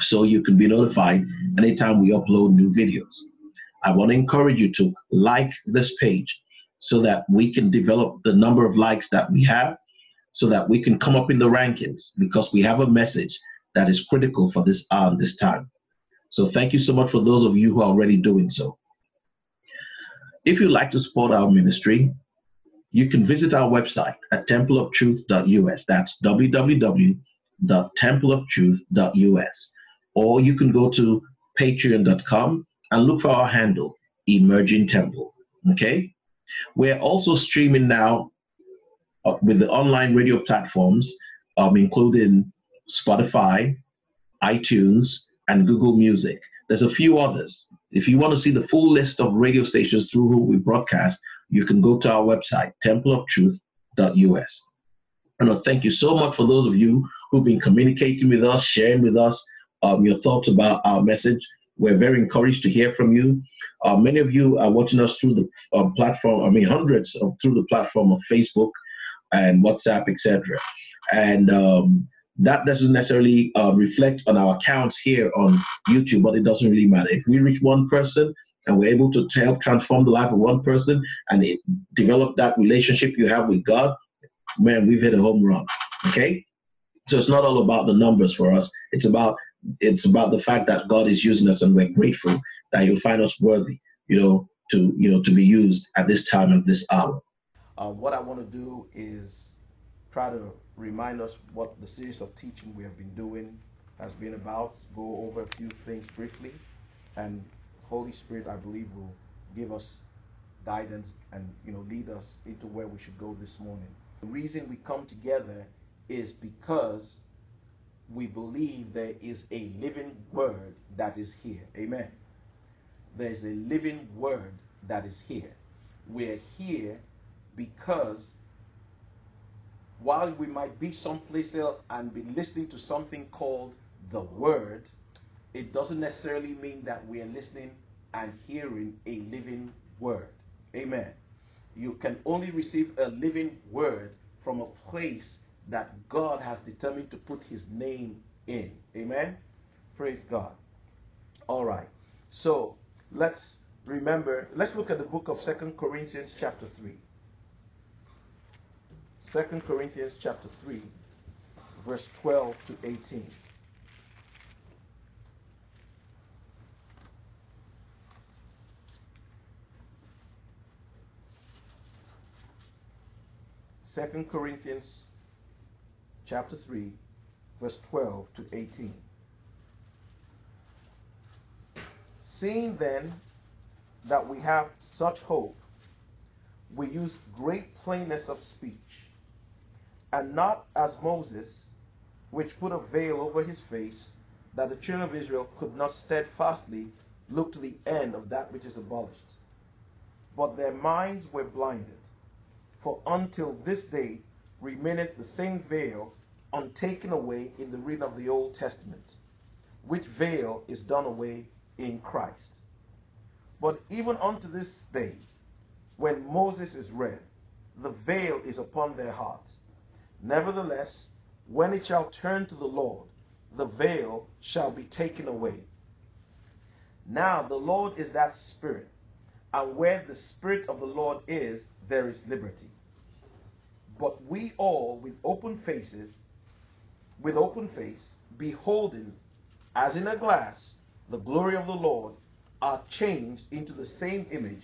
so you can be notified anytime we upload new videos. I want to encourage you to like this page so that we can develop the number of likes that we have so that we can come up in the rankings because we have a message that is critical for this um, this time. So thank you so much for those of you who are already doing so. If you'd like to support our ministry, you can visit our website at templeoftruth.us. That's www.templeoftruth.us. Or you can go to patreon.com and look for our handle, Emerging Temple. Okay? We're also streaming now uh, with the online radio platforms, um, including Spotify, iTunes, and Google Music. There's a few others. If you want to see the full list of radio stations through whom we broadcast, you can go to our website, templeoftruth.us. And I thank you so much for those of you who've been communicating with us, sharing with us um, your thoughts about our message. We're very encouraged to hear from you. Uh, many of you are watching us through the uh, platform, I mean, hundreds of, through the platform of Facebook and WhatsApp, etc. And um, that doesn't necessarily uh, reflect on our accounts here on YouTube, but it doesn't really matter. If we reach one person and we're able to help transform the life of one person and it, develop that relationship you have with God, man, we've hit a home run. Okay? So it's not all about the numbers for us. It's about it's about the fact that God is using us and we're grateful that He'll find us worthy, you know, to you know to be used at this time and this hour. Uh, what I want to do is try to remind us what the series of teaching we have been doing has been about. Go over a few things briefly, and Holy Spirit, I believe, will give us guidance and you know lead us into where we should go this morning. The reason we come together is because we believe there is a living word that is here. Amen. There's a living word that is here. We're here because while we might be someplace else and be listening to something called the word, it doesn't necessarily mean that we are listening and hearing a living word. Amen. You can only receive a living word from a place that God has determined to put his name in. Amen. Praise God. All right. So let's remember, let's look at the book of Second Corinthians chapter 3. 2 Corinthians chapter 3, verse 12 to 18. Second Corinthians chapter 3, verse 12 to 18. Seeing then that we have such hope, we use great plainness of speech, and not as Moses, which put a veil over his face, that the children of Israel could not steadfastly look to the end of that which is abolished. But their minds were blinded. For until this day remaineth the same veil untaken away in the reading of the Old Testament, which veil is done away in Christ. But even unto this day, when Moses is read, the veil is upon their hearts. Nevertheless, when it shall turn to the Lord, the veil shall be taken away. Now the Lord is that Spirit, and where the Spirit of the Lord is, there is liberty. But we all, with open faces, with open face, beholding, as in a glass, the glory of the Lord, are changed into the same image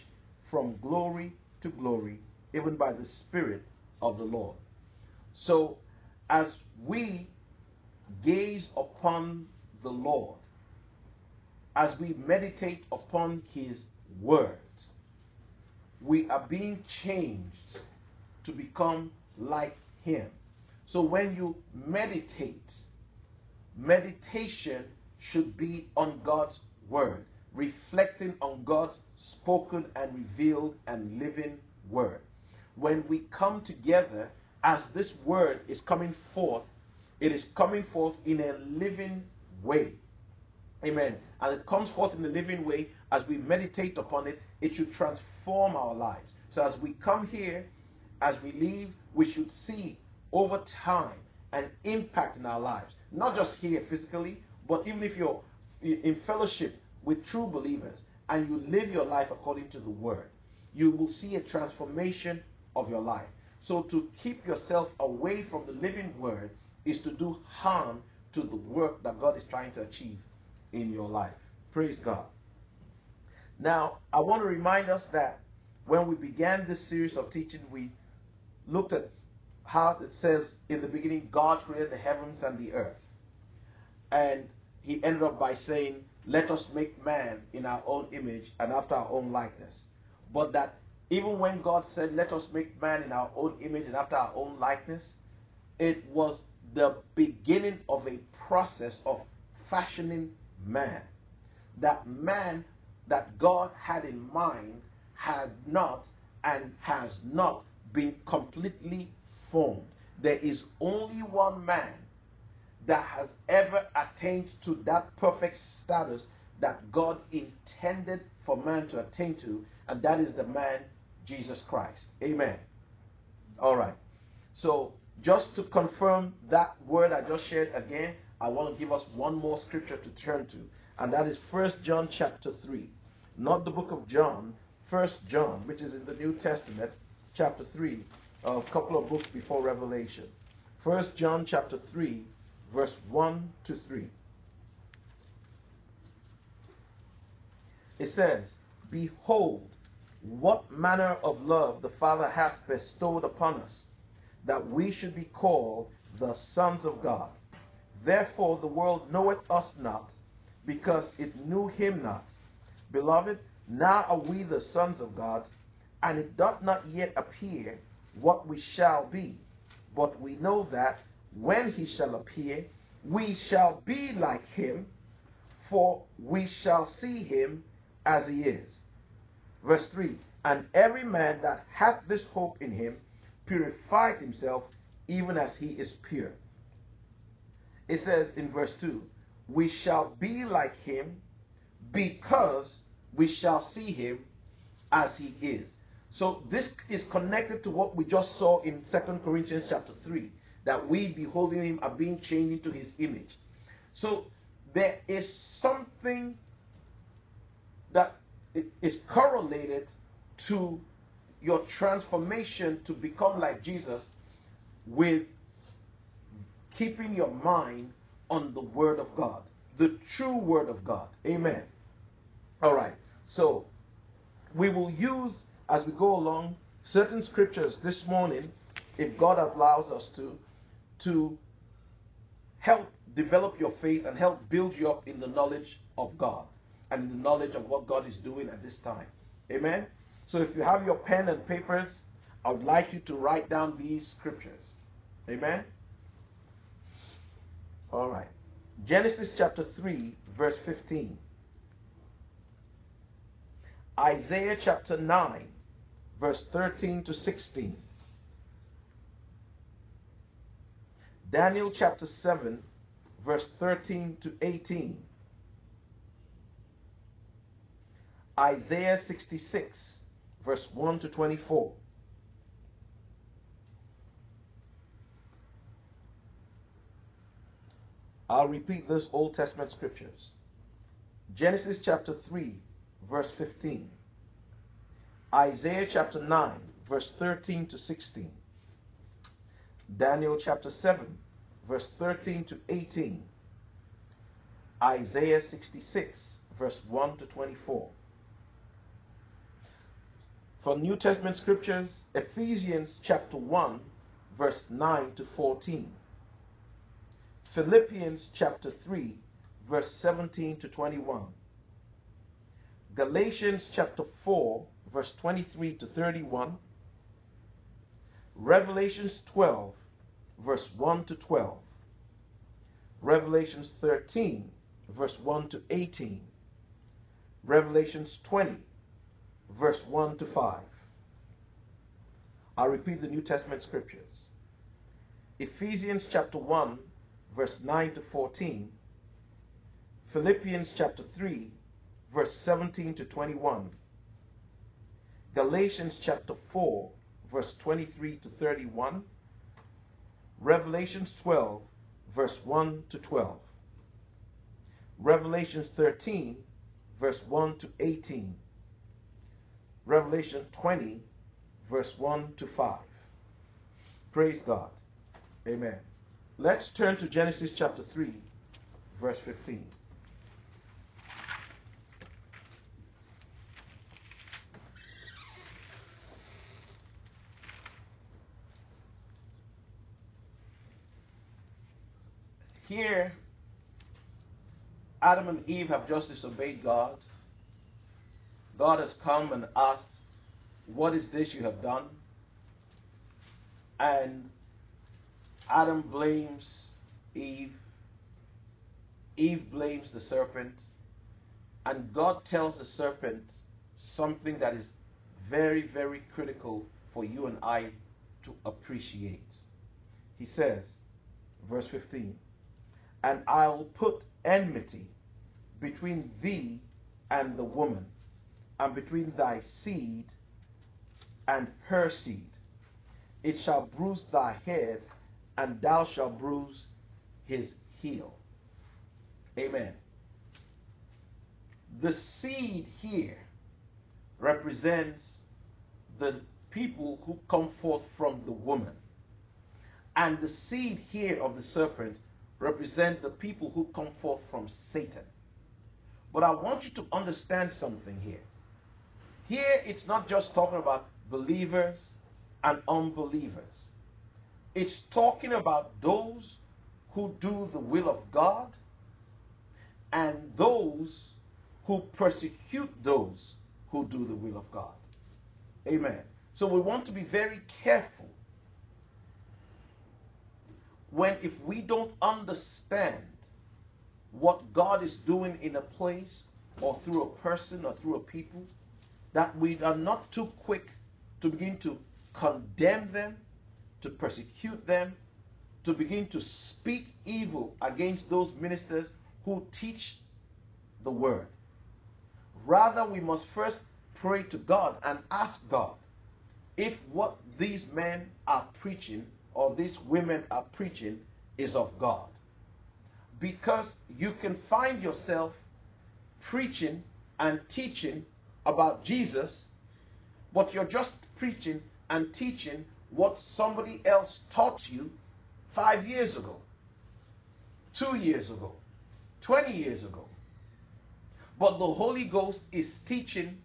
from glory to glory, even by the Spirit of the Lord. So, as we gaze upon the Lord, as we meditate upon His words, we are being changed to become like Him. So when you meditate, meditation should be on God's word, reflecting on God's spoken and revealed and living word. When we come together, as this word is coming forth, it is coming forth in a living way. Amen. And it comes forth in a living way as we meditate upon it, it should transform our lives. So as we come here, as we leave, we should see over time an impact in our lives. Not just here physically, but even if you're in fellowship with true believers and you live your life according to the word, you will see a transformation of your life. So to keep yourself away from the living word is to do harm to the work that God is trying to achieve in your life. Praise God. Now, I want to remind us that when we began this series of teaching, we looked at how it says in the beginning, God created the heavens and the earth. And he ended up by saying, Let us make man in our own image and after our own likeness. But that even when God said, Let us make man in our own image and after our own likeness, it was the beginning of a process of fashioning man. That man that God had in mind had not and has not been completely formed. There is only one man that has ever attained to that perfect status that God intended for man to attain to, and that is the man Jesus Christ. Amen. All right. So, just to confirm that word I just shared again, I want to give us one more scripture to turn to, and that is First John chapter 3. Not the book of John, First John, which is in the New Testament, chapter 3, a couple of books before Revelation. First John chapter 3, verse 1 to 3. It says, Behold, what manner of love the Father hath bestowed upon us, that we should be called the sons of God. Therefore the world knoweth us not, because it knew him not. Beloved, now are we the sons of God, and it doth not yet appear what we shall be. But we know that when he shall appear, we shall be like him, for we shall see him as he is. Verse 3 And every man that hath this hope in him purified himself even as he is pure. It says in verse 2 We shall be like him because we shall see him as he is. So this is connected to what we just saw in Second Corinthians chapter 3, that we beholding him are being changed into his image. So there is something that is correlated to your transformation to become like Jesus with keeping your mind on the Word of God, the true Word of God. Amen. All right. So we will use as we go along certain scriptures this morning, if God allows us to, to help develop your faith and help build you up in the knowledge of God and in the knowledge of what God is doing at this time. Amen. So if you have your pen and papers, I would like you to write down these scriptures. Amen. All right. Genesis chapter 3, verse 15. Isaiah chapter 9, verse 13 to 16. Daniel chapter 7, verse 13 to 18. Isaiah 66, verse 1 to 24. I'll repeat those Old Testament scriptures. Genesis chapter 3, verse 15. Isaiah chapter 9, verse 13 to 16. Daniel chapter 7, verse 13 to 18. Isaiah 66, verse 1 to 24. For New Testament scriptures, Ephesians chapter 1, verse 9 to 14. Philippians chapter 3, verse 17 to 21. Galatians chapter 4, verse 23 to 31. Revelations 12, verse 1 to 12. Revelations 13, verse 1 to 18. Revelations 20, verse 1 to 5. I'll repeat the New Testament scriptures. Ephesians chapter 1, verse 9 to 14. Philippians chapter 3, verse 17 to 21. Galatians chapter 4, verse 23 to 31. Revelations 12, verse 1 to 12. Revelations 13, verse 1 to 18. Revelation 20, verse 1 to 5. Praise God. Amen. Let's turn to Genesis chapter 3, verse 15. Here, Adam and Eve have just disobeyed God. God has come and asked, What is this you have done? And Adam blames Eve. Eve blames the serpent. And God tells the serpent something that is very, very critical for you and I to appreciate. He says, verse 15, And I'll put enmity between thee and the woman, and between thy seed and her seed. It shall bruise thy head, and thou shalt bruise his heel. Amen. The seed here represents the people who come forth from the woman. And the seed here of the serpent represent the people who come forth from Satan. But I want you to understand something here. Here it's not just talking about believers and unbelievers. It's talking about those who do the will of God and those who persecute those who do the will of God. Amen. So we want to be very careful when if we don't understand what God is doing in a place or through a person or through a people, that we are not too quick to begin to condemn them, to persecute them, to begin to speak evil against those ministers who teach the word. Rather, we must first pray to God and ask God if what these men are preaching or these women are preaching is of God. Because you can find yourself preaching and teaching about Jesus, but you're just preaching and teaching what somebody else taught you five years ago, two years ago, 20 years ago. But the Holy Ghost is teaching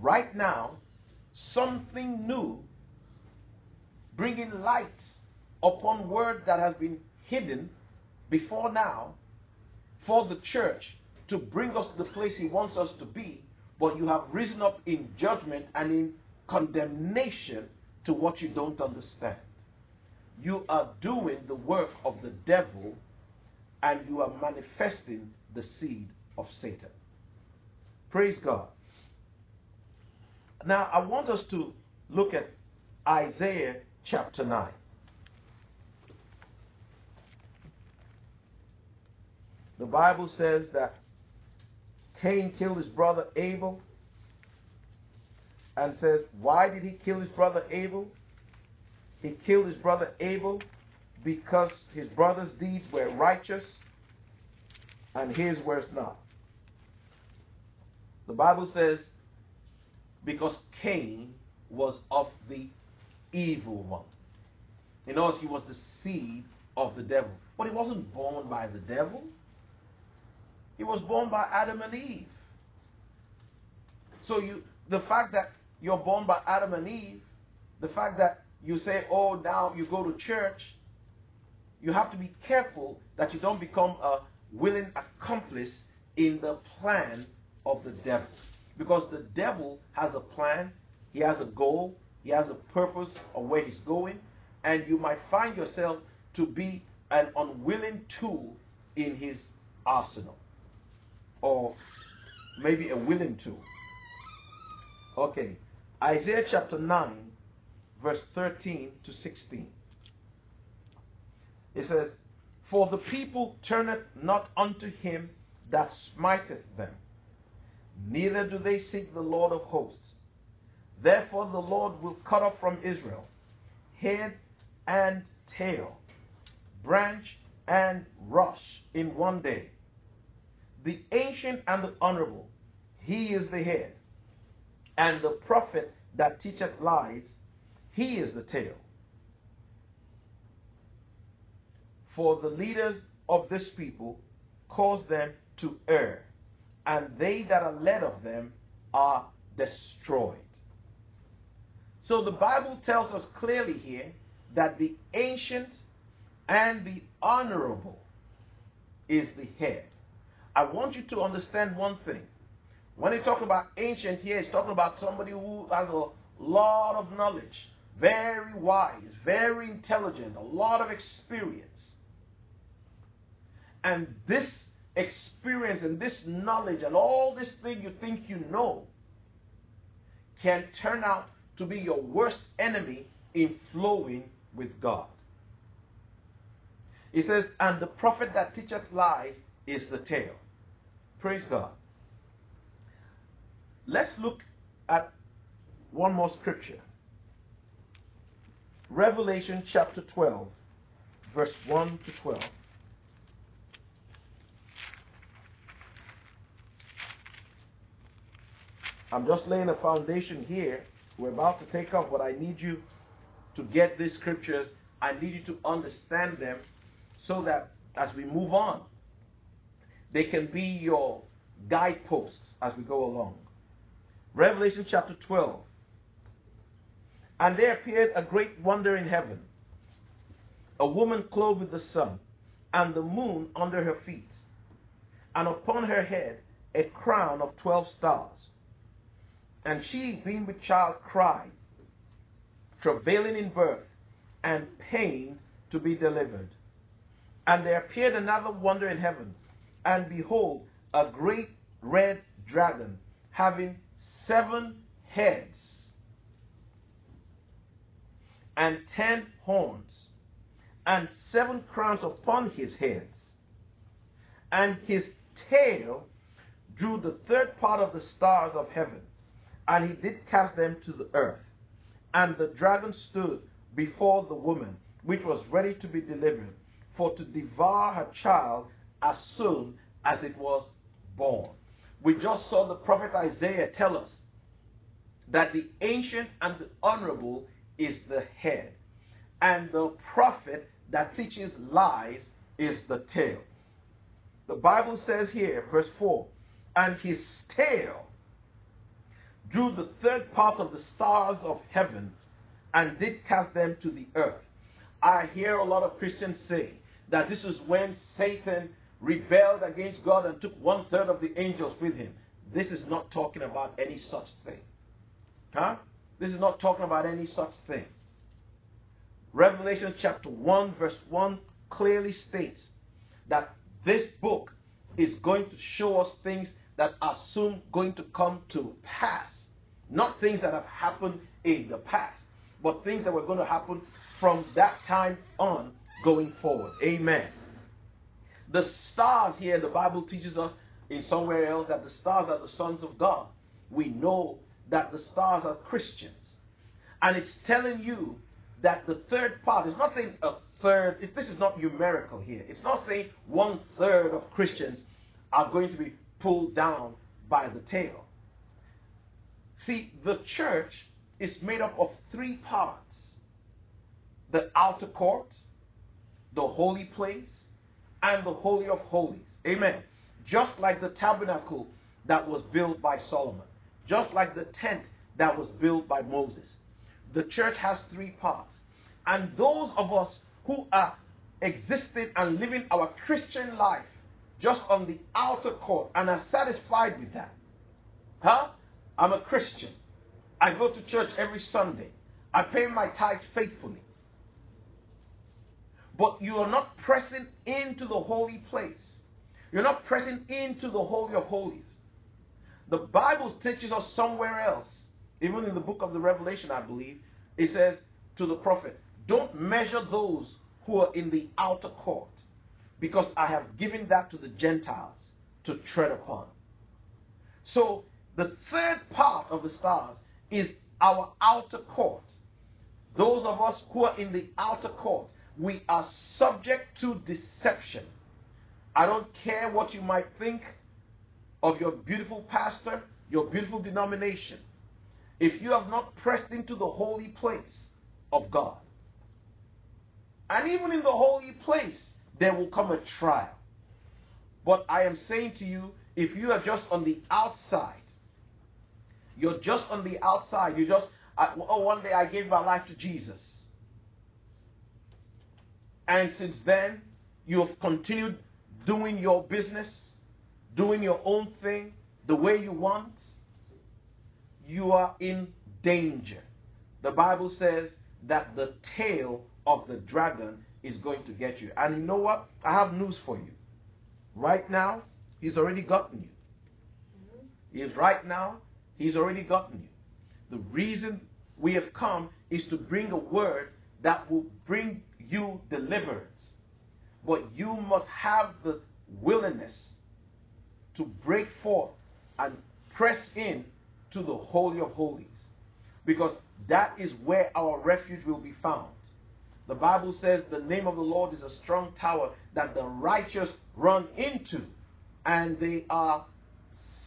right now something new, bringing light upon word that has been hidden before now for the church to bring us to the place He wants us to be, but you have risen up in judgment and in condemnation to what you don't understand. You are doing the work of the devil and you are manifesting the seed of Satan. Praise God. Now, I want us to look at Isaiah chapter 9. The Bible says that Cain killed his brother Abel and says, Why did he kill his brother Abel? He killed his brother Abel because his brother's deeds were righteous and his were not. The Bible says, because Cain was of the evil one. In other words, he was the seed of the devil. But he wasn't born by the devil. He was born by Adam and Eve. So you the fact that you're born by Adam and Eve, the fact that you say, oh, now you go to church, you have to be careful that you don't become a willing accomplice in the plan of the devil. Because the devil has a plan, he has a goal, he has a purpose of where he's going, and you might find yourself to be an unwilling tool in his arsenal. Or maybe a willing to. Okay, Isaiah chapter 9, verse 13 to 16. It says, For the people turneth not unto him that smiteth them, neither do they seek the Lord of hosts. Therefore the Lord will cut off from Israel head and tail, branch and rush in one day. The ancient and the honorable, he is the head, and the prophet that teacheth lies, he is the tail. For the leaders of this people cause them to err, and they that are led of them are destroyed. So the Bible tells us clearly here that the ancient and the honorable is the head. I want you to understand one thing. When he talk about ancient here, he's talking about somebody who has a lot of knowledge, very wise, very intelligent, a lot of experience. And this experience and this knowledge and all this thing you think you know can turn out to be your worst enemy in flowing with God. He says, and the prophet that teacheth lies is the tail. Praise God. Let's look at one more scripture. Revelation chapter 12, verse 1 to 12. I'm just laying a foundation here. We're about to take off, but I need you to get these scriptures. I need you to understand them so that as we move on, they can be your guideposts as we go along. Revelation chapter 12. And there appeared a great wonder in heaven a woman clothed with the sun, and the moon under her feet, and upon her head a crown of twelve stars. And she, being with child, cried, travailing in birth, and pain to be delivered. And there appeared another wonder in heaven, and behold, a great red dragon, having seven heads and ten horns, and seven crowns upon his heads. And his tail drew the third part of the stars of heaven, and he did cast them to the earth. And the dragon stood before the woman, which was ready to be delivered, for to devour her child as soon as it was born. We just saw the prophet Isaiah tell us that the ancient and the honorable is the head, and the prophet that teaches lies is the tail. The Bible says here, verse 4 and his tail drew the third part of the stars of heaven and did cast them to the earth. I hear a lot of Christians say that this is when Satan rebelled against God and took one third of the angels with him. This is not talking about any such thing. Huh? This is not talking about any such thing. Revelation chapter 1, verse 1 clearly states that this book is going to show us things that are soon going to come to pass. Not things that have happened in the past, but things that were going to happen from that time on going forward. Amen. The stars here, the Bible teaches us in somewhere else that the stars are the sons of God. We know that the stars are Christians. And it's telling you that the third part is not saying a third, if this is not numerical here, it's not saying one third of Christians are going to be pulled down by the tail. See, the church is made up of three parts the outer court, the holy place, and the Holy of Holies. Amen. Just like the tabernacle that was built by Solomon, just like the tent that was built by Moses. The church has three parts. And those of us who are existing and living our Christian life just on the outer court and are satisfied with that. Huh? I'm a Christian. I go to church every Sunday. I pay my tithes faithfully. But you are not pressing into the holy place. You're not pressing into the Holy of Holies. The Bible teaches us somewhere else, even in the book of the Revelation, I believe, it says to the prophet, Don't measure those who are in the outer court, because I have given that to the Gentiles to tread upon. So, the third part of the stars is our outer court. Those of us who are in the outer court, we are subject to deception. I don't care what you might think of your beautiful pastor, your beautiful denomination. If you have not pressed into the holy place of God, and even in the holy place, there will come a trial. But I am saying to you, if you are just on the outside, you're just on the outside, you just, I, oh, one day I gave my life to Jesus. And since then, you have continued doing your business, doing your own thing the way you want, you are in danger. The Bible says that the tail of the dragon is going to get you. And you know what? I have news for you. Right now, he's already gotten you. Mm-hmm. He is right now, he's already gotten you. The reason we have come is to bring a word that will bring you deliverance. But you must have the willingness to break forth and press in to the Holy of Holies. Because that is where our refuge will be found. The Bible says the name of the Lord is a strong tower that the righteous run into and they are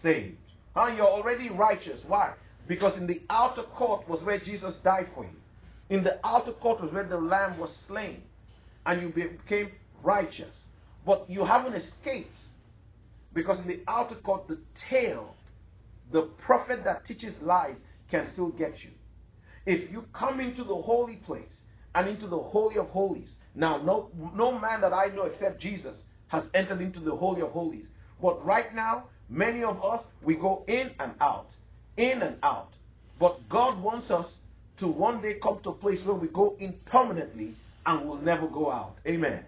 saved. Huh? You're already righteous. Why? Because in the outer court was where Jesus died for you. In the outer court was where the lamb was slain. And you became righteous. But you haven't escaped. Because in the outer court, the tail, the prophet that teaches lies, can still get you. If you come into the holy place and into the holy of holies, now no, no man that I know except Jesus has entered into the holy of holies. But right now, many of us, we go in and out, in and out. But God wants us to one day come to a place where we go in permanently and will never go out. Amen.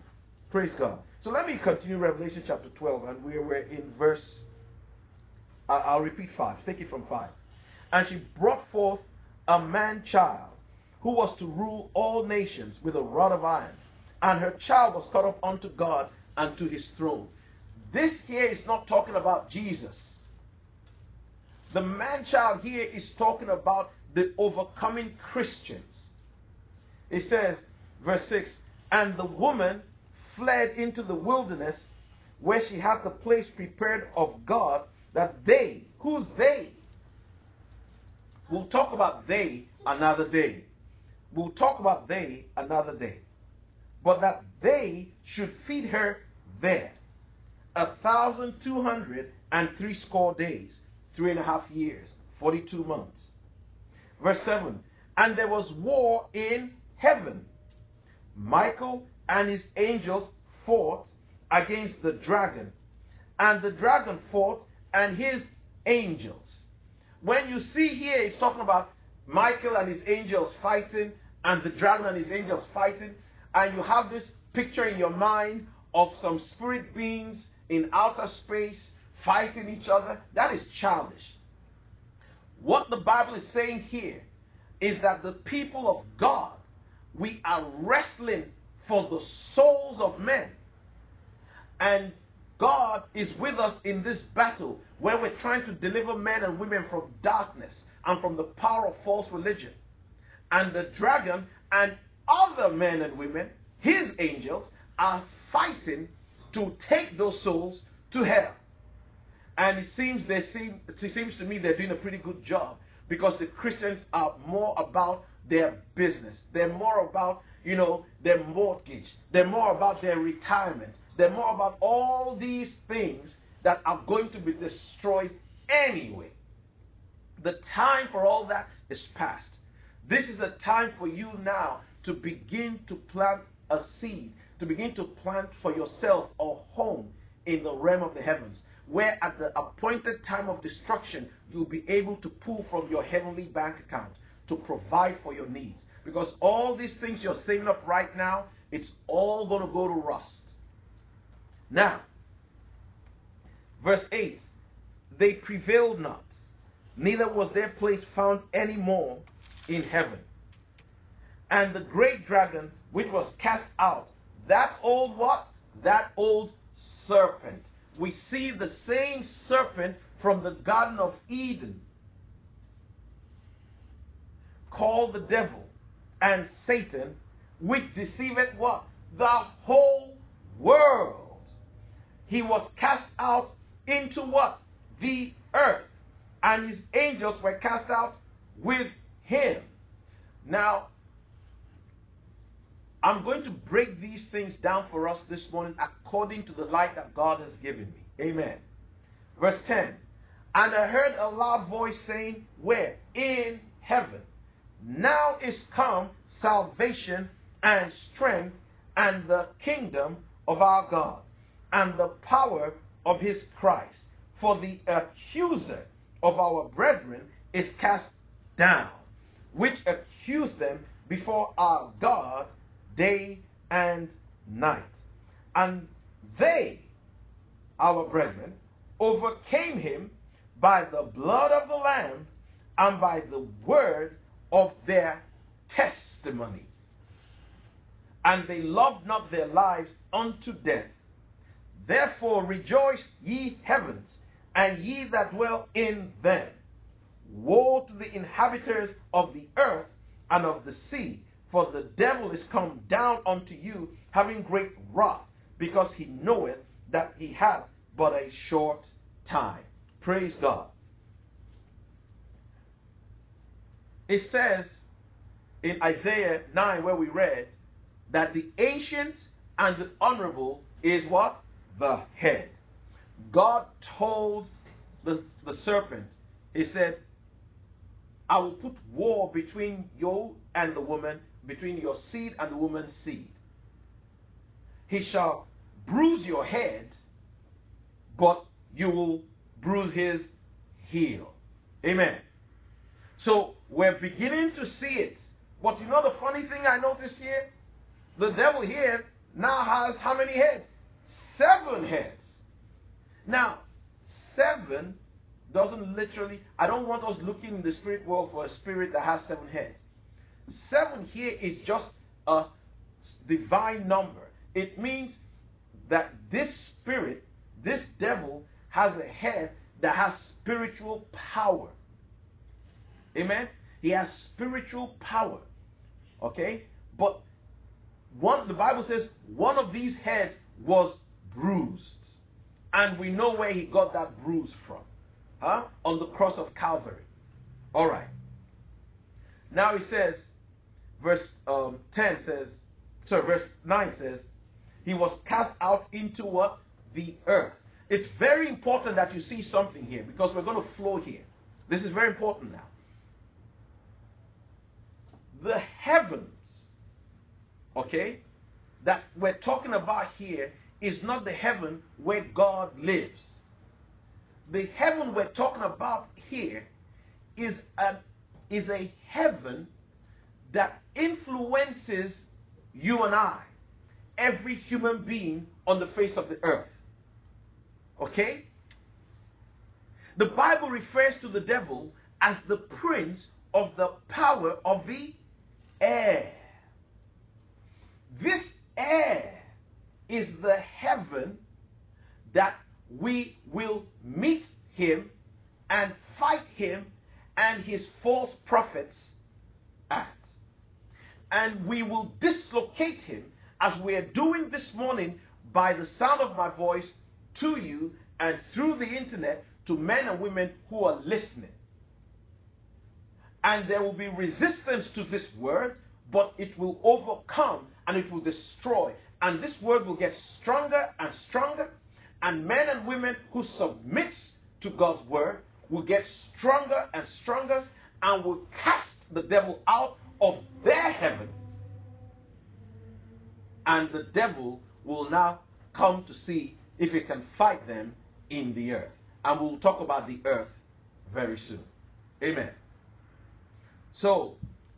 Praise God. So let me continue Revelation chapter 12, and we were in verse, I'll repeat 5. Take it from 5. And she brought forth a man child who was to rule all nations with a rod of iron. And her child was caught up unto God and to his throne. This here is not talking about Jesus. The man child here is talking about the overcoming Christians. It says, verse 6 And the woman fled into the wilderness where she had the place prepared of God that they, who's they? We'll talk about they another day. We'll talk about they another day. But that they should feed her there a thousand two hundred and three score days, three and a half years, forty two months. Verse 7 And there was war in heaven. Michael and his angels fought against the dragon, and the dragon fought and his angels. When you see here, it's talking about Michael and his angels fighting, and the dragon and his angels fighting, and you have this picture in your mind of some spirit beings in outer space fighting each other. That is childish. What the Bible is saying here is that the people of God, we are wrestling for the souls of men. And God is with us in this battle where we're trying to deliver men and women from darkness and from the power of false religion. And the dragon and other men and women, his angels, are fighting to take those souls to hell. And it seems they seem it seems to me they're doing a pretty good job because the Christians are more about their business. They're more about, you know, their mortgage. They're more about their retirement. They're more about all these things that are going to be destroyed anyway. The time for all that is past. This is a time for you now to begin to plant a seed, to begin to plant for yourself a home in the realm of the heavens where at the appointed time of destruction, you'll be able to pull from your heavenly bank account to provide for your needs. Because all these things you're saving up right now, it's all going to go to rust. Now, Verse 8 They prevailed not, neither was their place found any more in heaven. And the great dragon, which was cast out, that old what? That old serpent. We see the same serpent from the Garden of Eden, called the devil and Satan, which deceiveth what? The whole world. He was cast out into what? The earth. And his angels were cast out with him. Now, I'm going to break these things down for us this morning according to the light that God has given me. Amen. Verse 10 And I heard a loud voice saying, Where? In heaven. Now is come salvation and strength and the kingdom of our God and the power of his Christ. For the accuser of our brethren is cast down, which accused them before our God day and night. And they, our brethren, overcame him by the blood of the Lamb and by the word of their testimony. And they loved not their lives unto death. Therefore rejoice, ye heavens, and ye that dwell in them. Woe to the inhabitants of the earth and of the sea, for the devil is come down unto you, having great wrath, because he knoweth that he hath but a short time. Praise God. It says in Isaiah 9, where we read, that the ancient and the honorable is what? The head. God told the, the serpent, He said, I will put war between you and the woman, between your seed and the woman's seed. He shall bruise your head, but you will bruise his heel. Amen. So we're beginning to see it. But you know the funny thing I noticed here? The devil here now has how many heads? Seven heads. Now, seven doesn't literally, I don't want us looking in the spirit world for a spirit that has seven heads. Seven here is just a divine number. It means that this spirit, this devil, has a head that has spiritual power. Amen? He has spiritual power. Okay? But one the Bible says one of these heads was bruised. And we know where he got that bruise from. Huh? On the cross of Calvary. All right. Now he says, verse um, 10 says, sorry, verse 9 says, he was cast out into what? The earth. It's very important that you see something here because we're going to flow here. This is very important now. The heavens, okay, that we're talking about here is not the heaven where God lives. The heaven we're talking about here is a, is a heaven that influences you and I, every human being on the face of the earth. Okay? The Bible refers to the devil as the prince of the power of the air. This air is the heaven that we will meet him and fight him and his false prophets at. And we will dislocate him as we are doing this morning by the sound of my voice to you and through the internet to men and women who are listening. And there will be resistance to this word, but it will overcome and it will destroy. And this word will get stronger and stronger. And men and women who submit to God's word will get stronger and stronger and will cast the devil out of their heaven. And the devil will now come to see if he can fight them in the earth. And we'll talk about the earth very soon. Amen. So,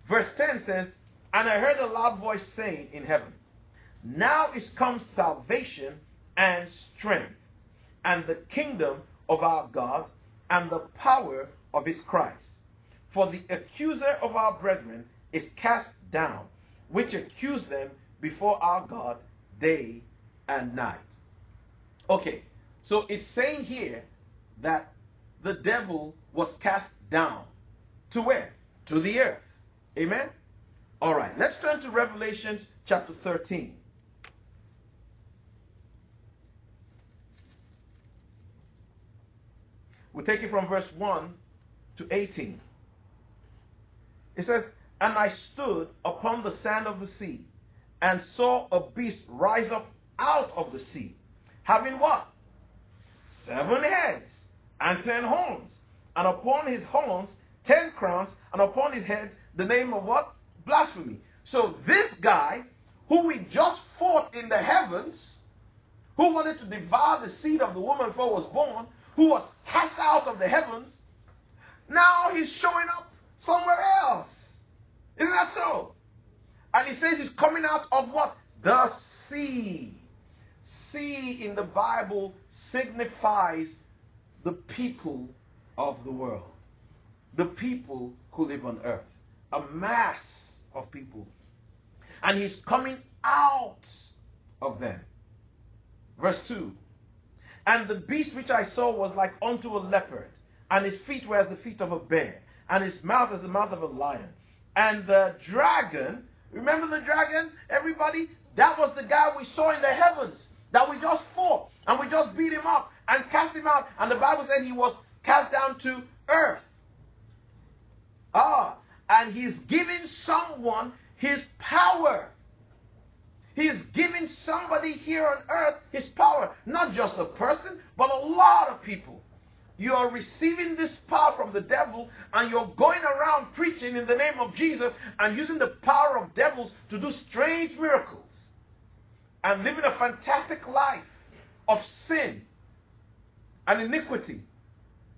verse 10 says, And I heard a loud voice saying in heaven, Now is come salvation and strength and the kingdom of our God and the power of his Christ. For the accuser of our brethren is cast down, which accuse them before our God day and night. Okay, so it's saying here that the devil was cast down. To where? To the earth. Amen? All right, let's turn to Revelations chapter 13. We'll take it from verse 1 to 18. It says, And I stood upon the sand of the sea, and saw a beast rise up out of the sea, having what? Seven heads and ten horns, and upon his horns ten crowns, and upon his heads the name of what? Blasphemy. So this guy, who we just fought in the heavens, who wanted to devour the seed of the woman before was born, who was cast out of the heavens, now he's showing up somewhere else. Isn't that so? And he says he's coming out of what? The sea. Sea in the Bible signifies the people of the world, the people who live on earth, a mass of people. And he's coming out of them. Verse 2 And the beast which I saw was like unto a leopard, and his feet were as the feet of a bear, and his mouth as the mouth of a lion. And the dragon, remember the dragon, everybody? That was the guy we saw in the heavens that we just fought and we just beat him up and cast him out. And the Bible said he was cast down to earth. Ah, and he's giving someone his power. He's giving somebody here on earth his power. Not just a person, but a lot of people. You are receiving this power from the devil, and you're going around preaching in the name of Jesus and using the power of devils to do strange miracles and living a fantastic life of sin and iniquity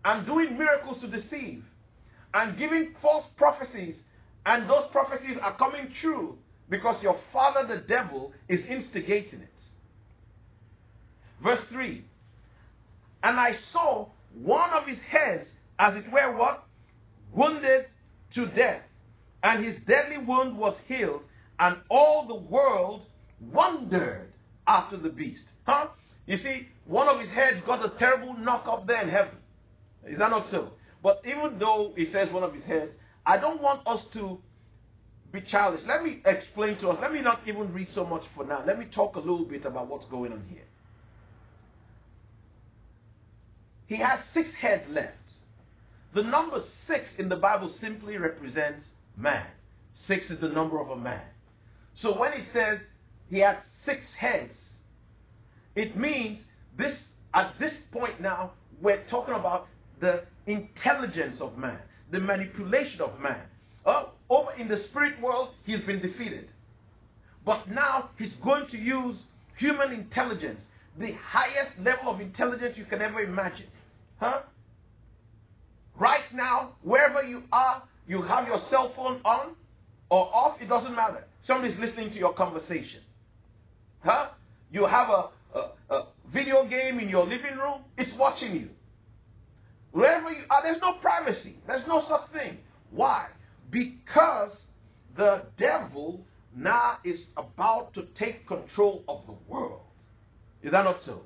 and doing miracles to deceive and giving false prophecies, and those prophecies are coming true because your father, the devil, is instigating it. Verse 3 And I saw one of his heads, as it were, what? Wounded to death. And his deadly wound was healed, and all the world wondered after the beast. Huh? You see, one of his heads got a terrible knock up there in heaven. Is that not so? But even though he says one of his heads, I don't want us to be childish. Let me explain to us. Let me not even read so much for now. Let me talk a little bit about what's going on here. He has six heads left. The number six in the Bible simply represents man. Six is the number of a man. So when he says he had six heads, it means this at this point now we're talking about the intelligence of man, the manipulation of man. Oh, over in the spirit world, he's been defeated. But now he's going to use human intelligence, the highest level of intelligence you can ever imagine. Huh? Right now, wherever you are, you have your cell phone on or off, it doesn't matter. Somebody's listening to your conversation. Huh? You have a, a, a video game in your living room, it's watching you. Wherever you are, there's no privacy. There's no such thing. Why? Because the devil now is about to take control of the world. Is that not so?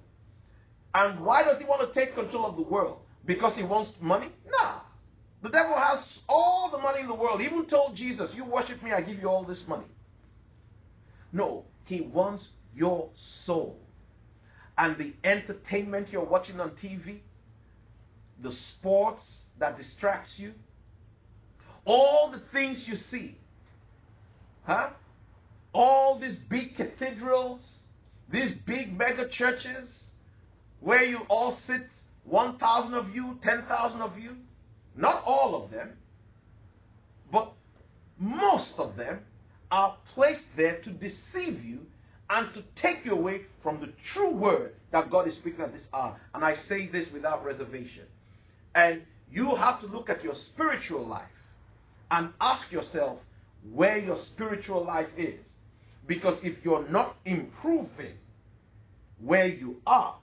And why does he want to take control of the world? Because he wants money? Nah. The devil has all the money in the world. He even told Jesus, You worship me, I give you all this money. No, he wants your soul. And the entertainment you're watching on TV, the sports that distracts you, all the things you see, huh? All these big cathedrals, these big mega churches, where you all sit, 1,000 of you, 10,000 of you, not all of them, but most of them are placed there to deceive you and to take you away from the true word that God is speaking at this hour. And I say this without reservation. And you have to look at your spiritual life and ask yourself where your spiritual life is. Because if you're not improving where you are,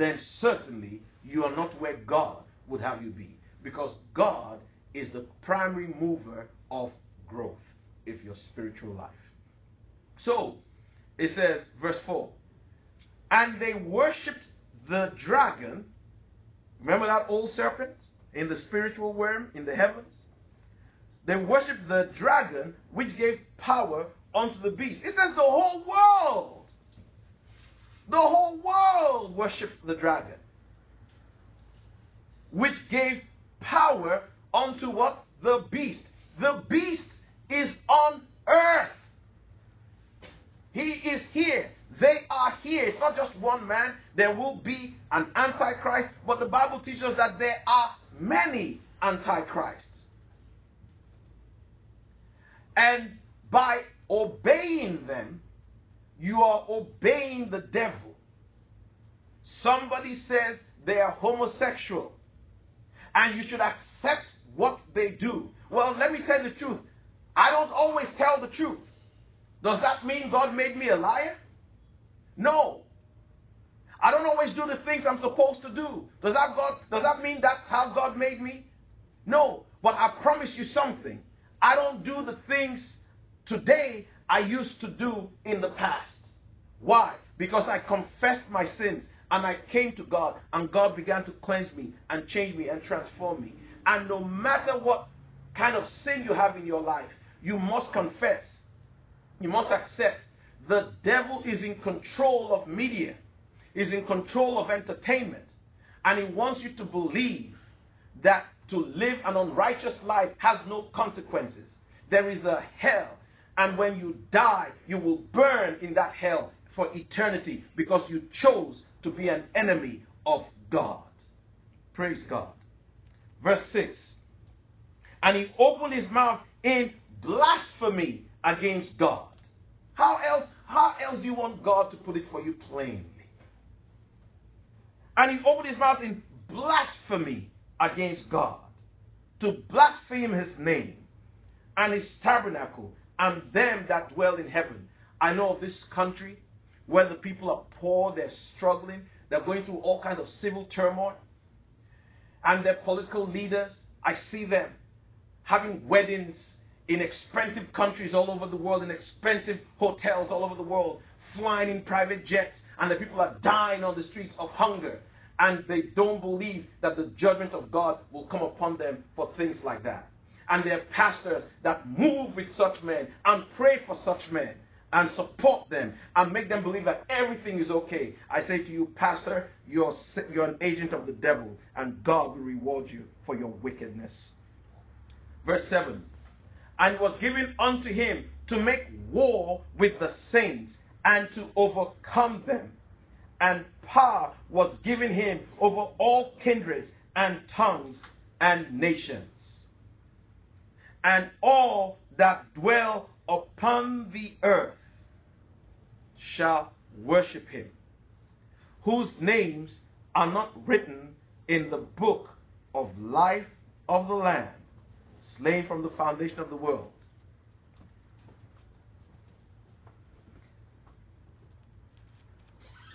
then certainly you are not where God would have you be. Because God is the primary mover of growth if your spiritual life. So, it says, verse 4 And they worshipped the dragon. Remember that old serpent in the spiritual worm in the heavens? They worshipped the dragon, which gave power unto the beast. It says the whole world, the whole world worshipped the dragon, which gave power unto what? The beast. The beast is on earth. He is here. They are here. It's not just one man. There will be an antichrist, but the Bible teaches us that there are many antichrists. And by obeying them, you are obeying the devil. Somebody says they are homosexual and you should accept what they do. Well, let me tell the truth. I don't always tell the truth. Does that mean God made me a liar? No. I don't always do the things I'm supposed to do. Does that God does that mean that's how God made me? No. But I promise you something. I don't do the things today I used to do in the past. Why? Because I confessed my sins and I came to God and God began to cleanse me and change me and transform me. And no matter what kind of sin you have in your life, you must confess. You must accept the devil is in control of media, is in control of entertainment, and he wants you to believe that to live an unrighteous life has no consequences. There is a hell, and when you die, you will burn in that hell for eternity because you chose to be an enemy of God. Praise God. Verse 6 And he opened his mouth in blasphemy against God. How else, how else do you want God to put it for you plainly? And he opened his mouth in blasphemy against God, to blaspheme his name and his tabernacle and them that dwell in heaven. I know of this country where the people are poor, they're struggling, they're going through all kinds of civil turmoil, and their political leaders, I see them having weddings in expensive countries all over the world, in expensive hotels all over the world, flying in private jets, and the people are dying on the streets of hunger. And they don't believe that the judgment of God will come upon them for things like that. And their pastors that move with such men and pray for such men and support them and make them believe that everything is okay. I say to you, Pastor, you're, you're an agent of the devil, and God will reward you for your wickedness. Verse 7 and was given unto him to make war with the saints and to overcome them. And power was given him over all kindreds and tongues and nations. And all that dwell upon the earth shall worship him, whose names are not written in the book of life of the Lamb slain from the foundation of the world.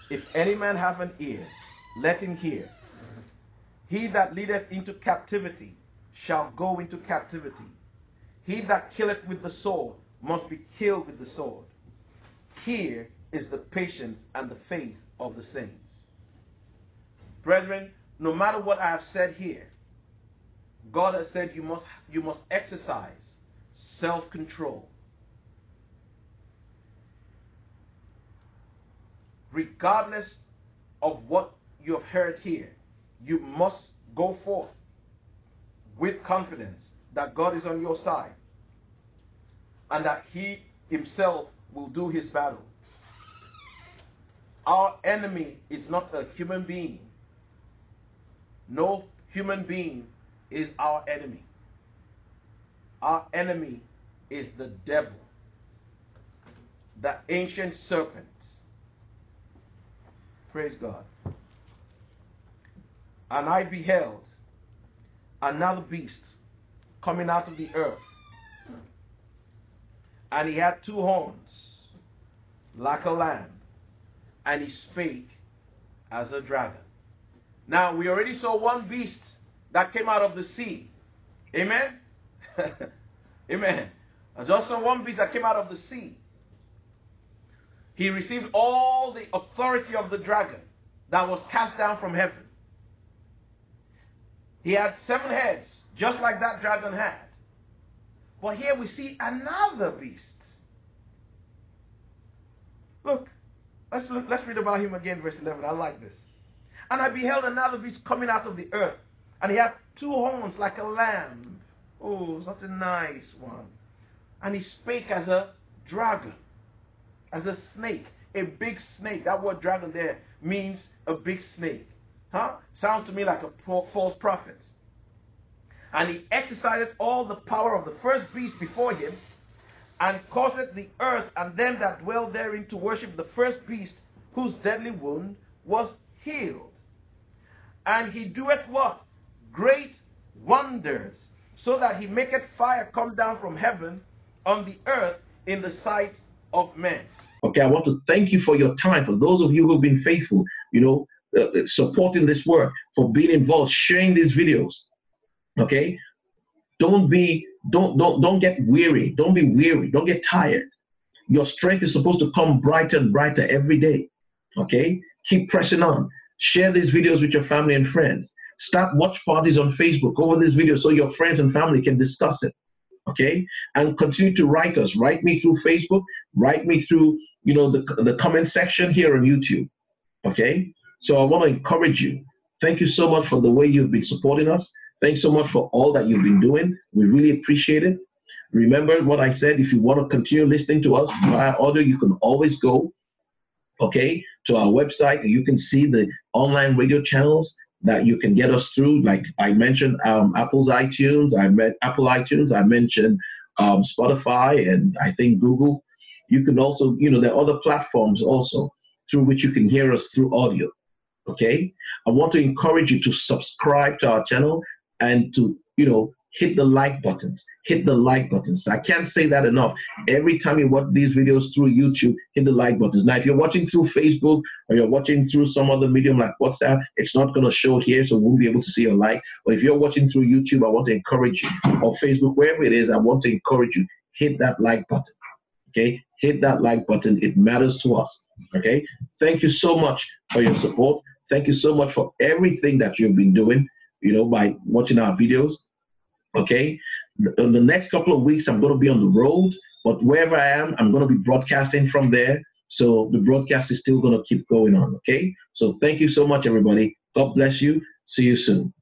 If any man have an ear, let him hear. He that leadeth into captivity shall go into captivity. He that killeth with the sword must be killed with the sword. Here is the patience and the faith of the saints. Brethren, no matter what I have said here, God has said you must, you must exercise self control. Regardless of what you have heard here, you must go forth with confidence that God is on your side and that He Himself will do His battle. Our enemy is not a human being. No human being is our enemy. Our enemy is the devil, the ancient serpent. Praise God. And I beheld another beast coming out of the earth. And he had two horns like a lamb, and he spake as a dragon. Now, we already saw one beast that came out of the sea. Amen? Amen. There's also one beast that came out of the sea. He received all the authority of the dragon that was cast down from heaven. He had seven heads, just like that dragon had. But here we see another beast. Look, let's look, let's read about him again, verse 11. I like this. And I beheld another beast coming out of the earth, and he had two horns like a lamb. Oh, such a nice one. And he spake as a dragon, as a snake, a big snake. That word dragon there means a big snake. Huh? Sounds to me like a false prophet. And he exercised all the power of the first beast before him, and caused the earth and them that dwell therein to worship the first beast, whose deadly wound was healed. And he doeth what? Great wonders, so that he maketh fire come down from heaven on the earth in the sight of men. Okay, I want to thank you for your time. For those of you who've been faithful, you know, uh, uh, supporting this work, for being involved, sharing these videos. Okay, don't be don't don't don't get weary. Don't be weary. Don't get tired. Your strength is supposed to come brighter and brighter every day. Okay, keep pressing on. Share these videos with your family and friends. Start watch parties on Facebook over this video so your friends and family can discuss it. Okay, and continue to write us. Write me through Facebook. Write me through you know the the comment section here on YouTube. Okay, so I want to encourage you. Thank you so much for the way you've been supporting us. Thanks so much for all that you've been doing. We really appreciate it. Remember what I said. If you want to continue listening to us via audio, you can always go, okay, to our website. You can see the online radio channels that you can get us through. Like I mentioned, um, Apple's iTunes. I met Apple iTunes. I mentioned um, Spotify and I think Google. You can also, you know, there are other platforms also through which you can hear us through audio. Okay. I want to encourage you to subscribe to our channel and to, you know, hit the like buttons. Hit the like buttons. I can't say that enough. Every time you watch these videos through YouTube, hit the like buttons. Now, if you're watching through Facebook or you're watching through some other medium like WhatsApp, it's not going to show here, so we won't be able to see your like. But if you're watching through YouTube, I want to encourage you, or Facebook, wherever it is, I want to encourage you, hit that like button. Okay? Hit that like button. It matters to us. Okay? Thank you so much for your support. Thank you so much for everything that you've been doing you know, by watching our videos. Okay. In the next couple of weeks, I'm going to be on the road, but wherever I am, I'm going to be broadcasting from there. So the broadcast is still going to keep going on. Okay. So thank you so much, everybody. God bless you. See you soon.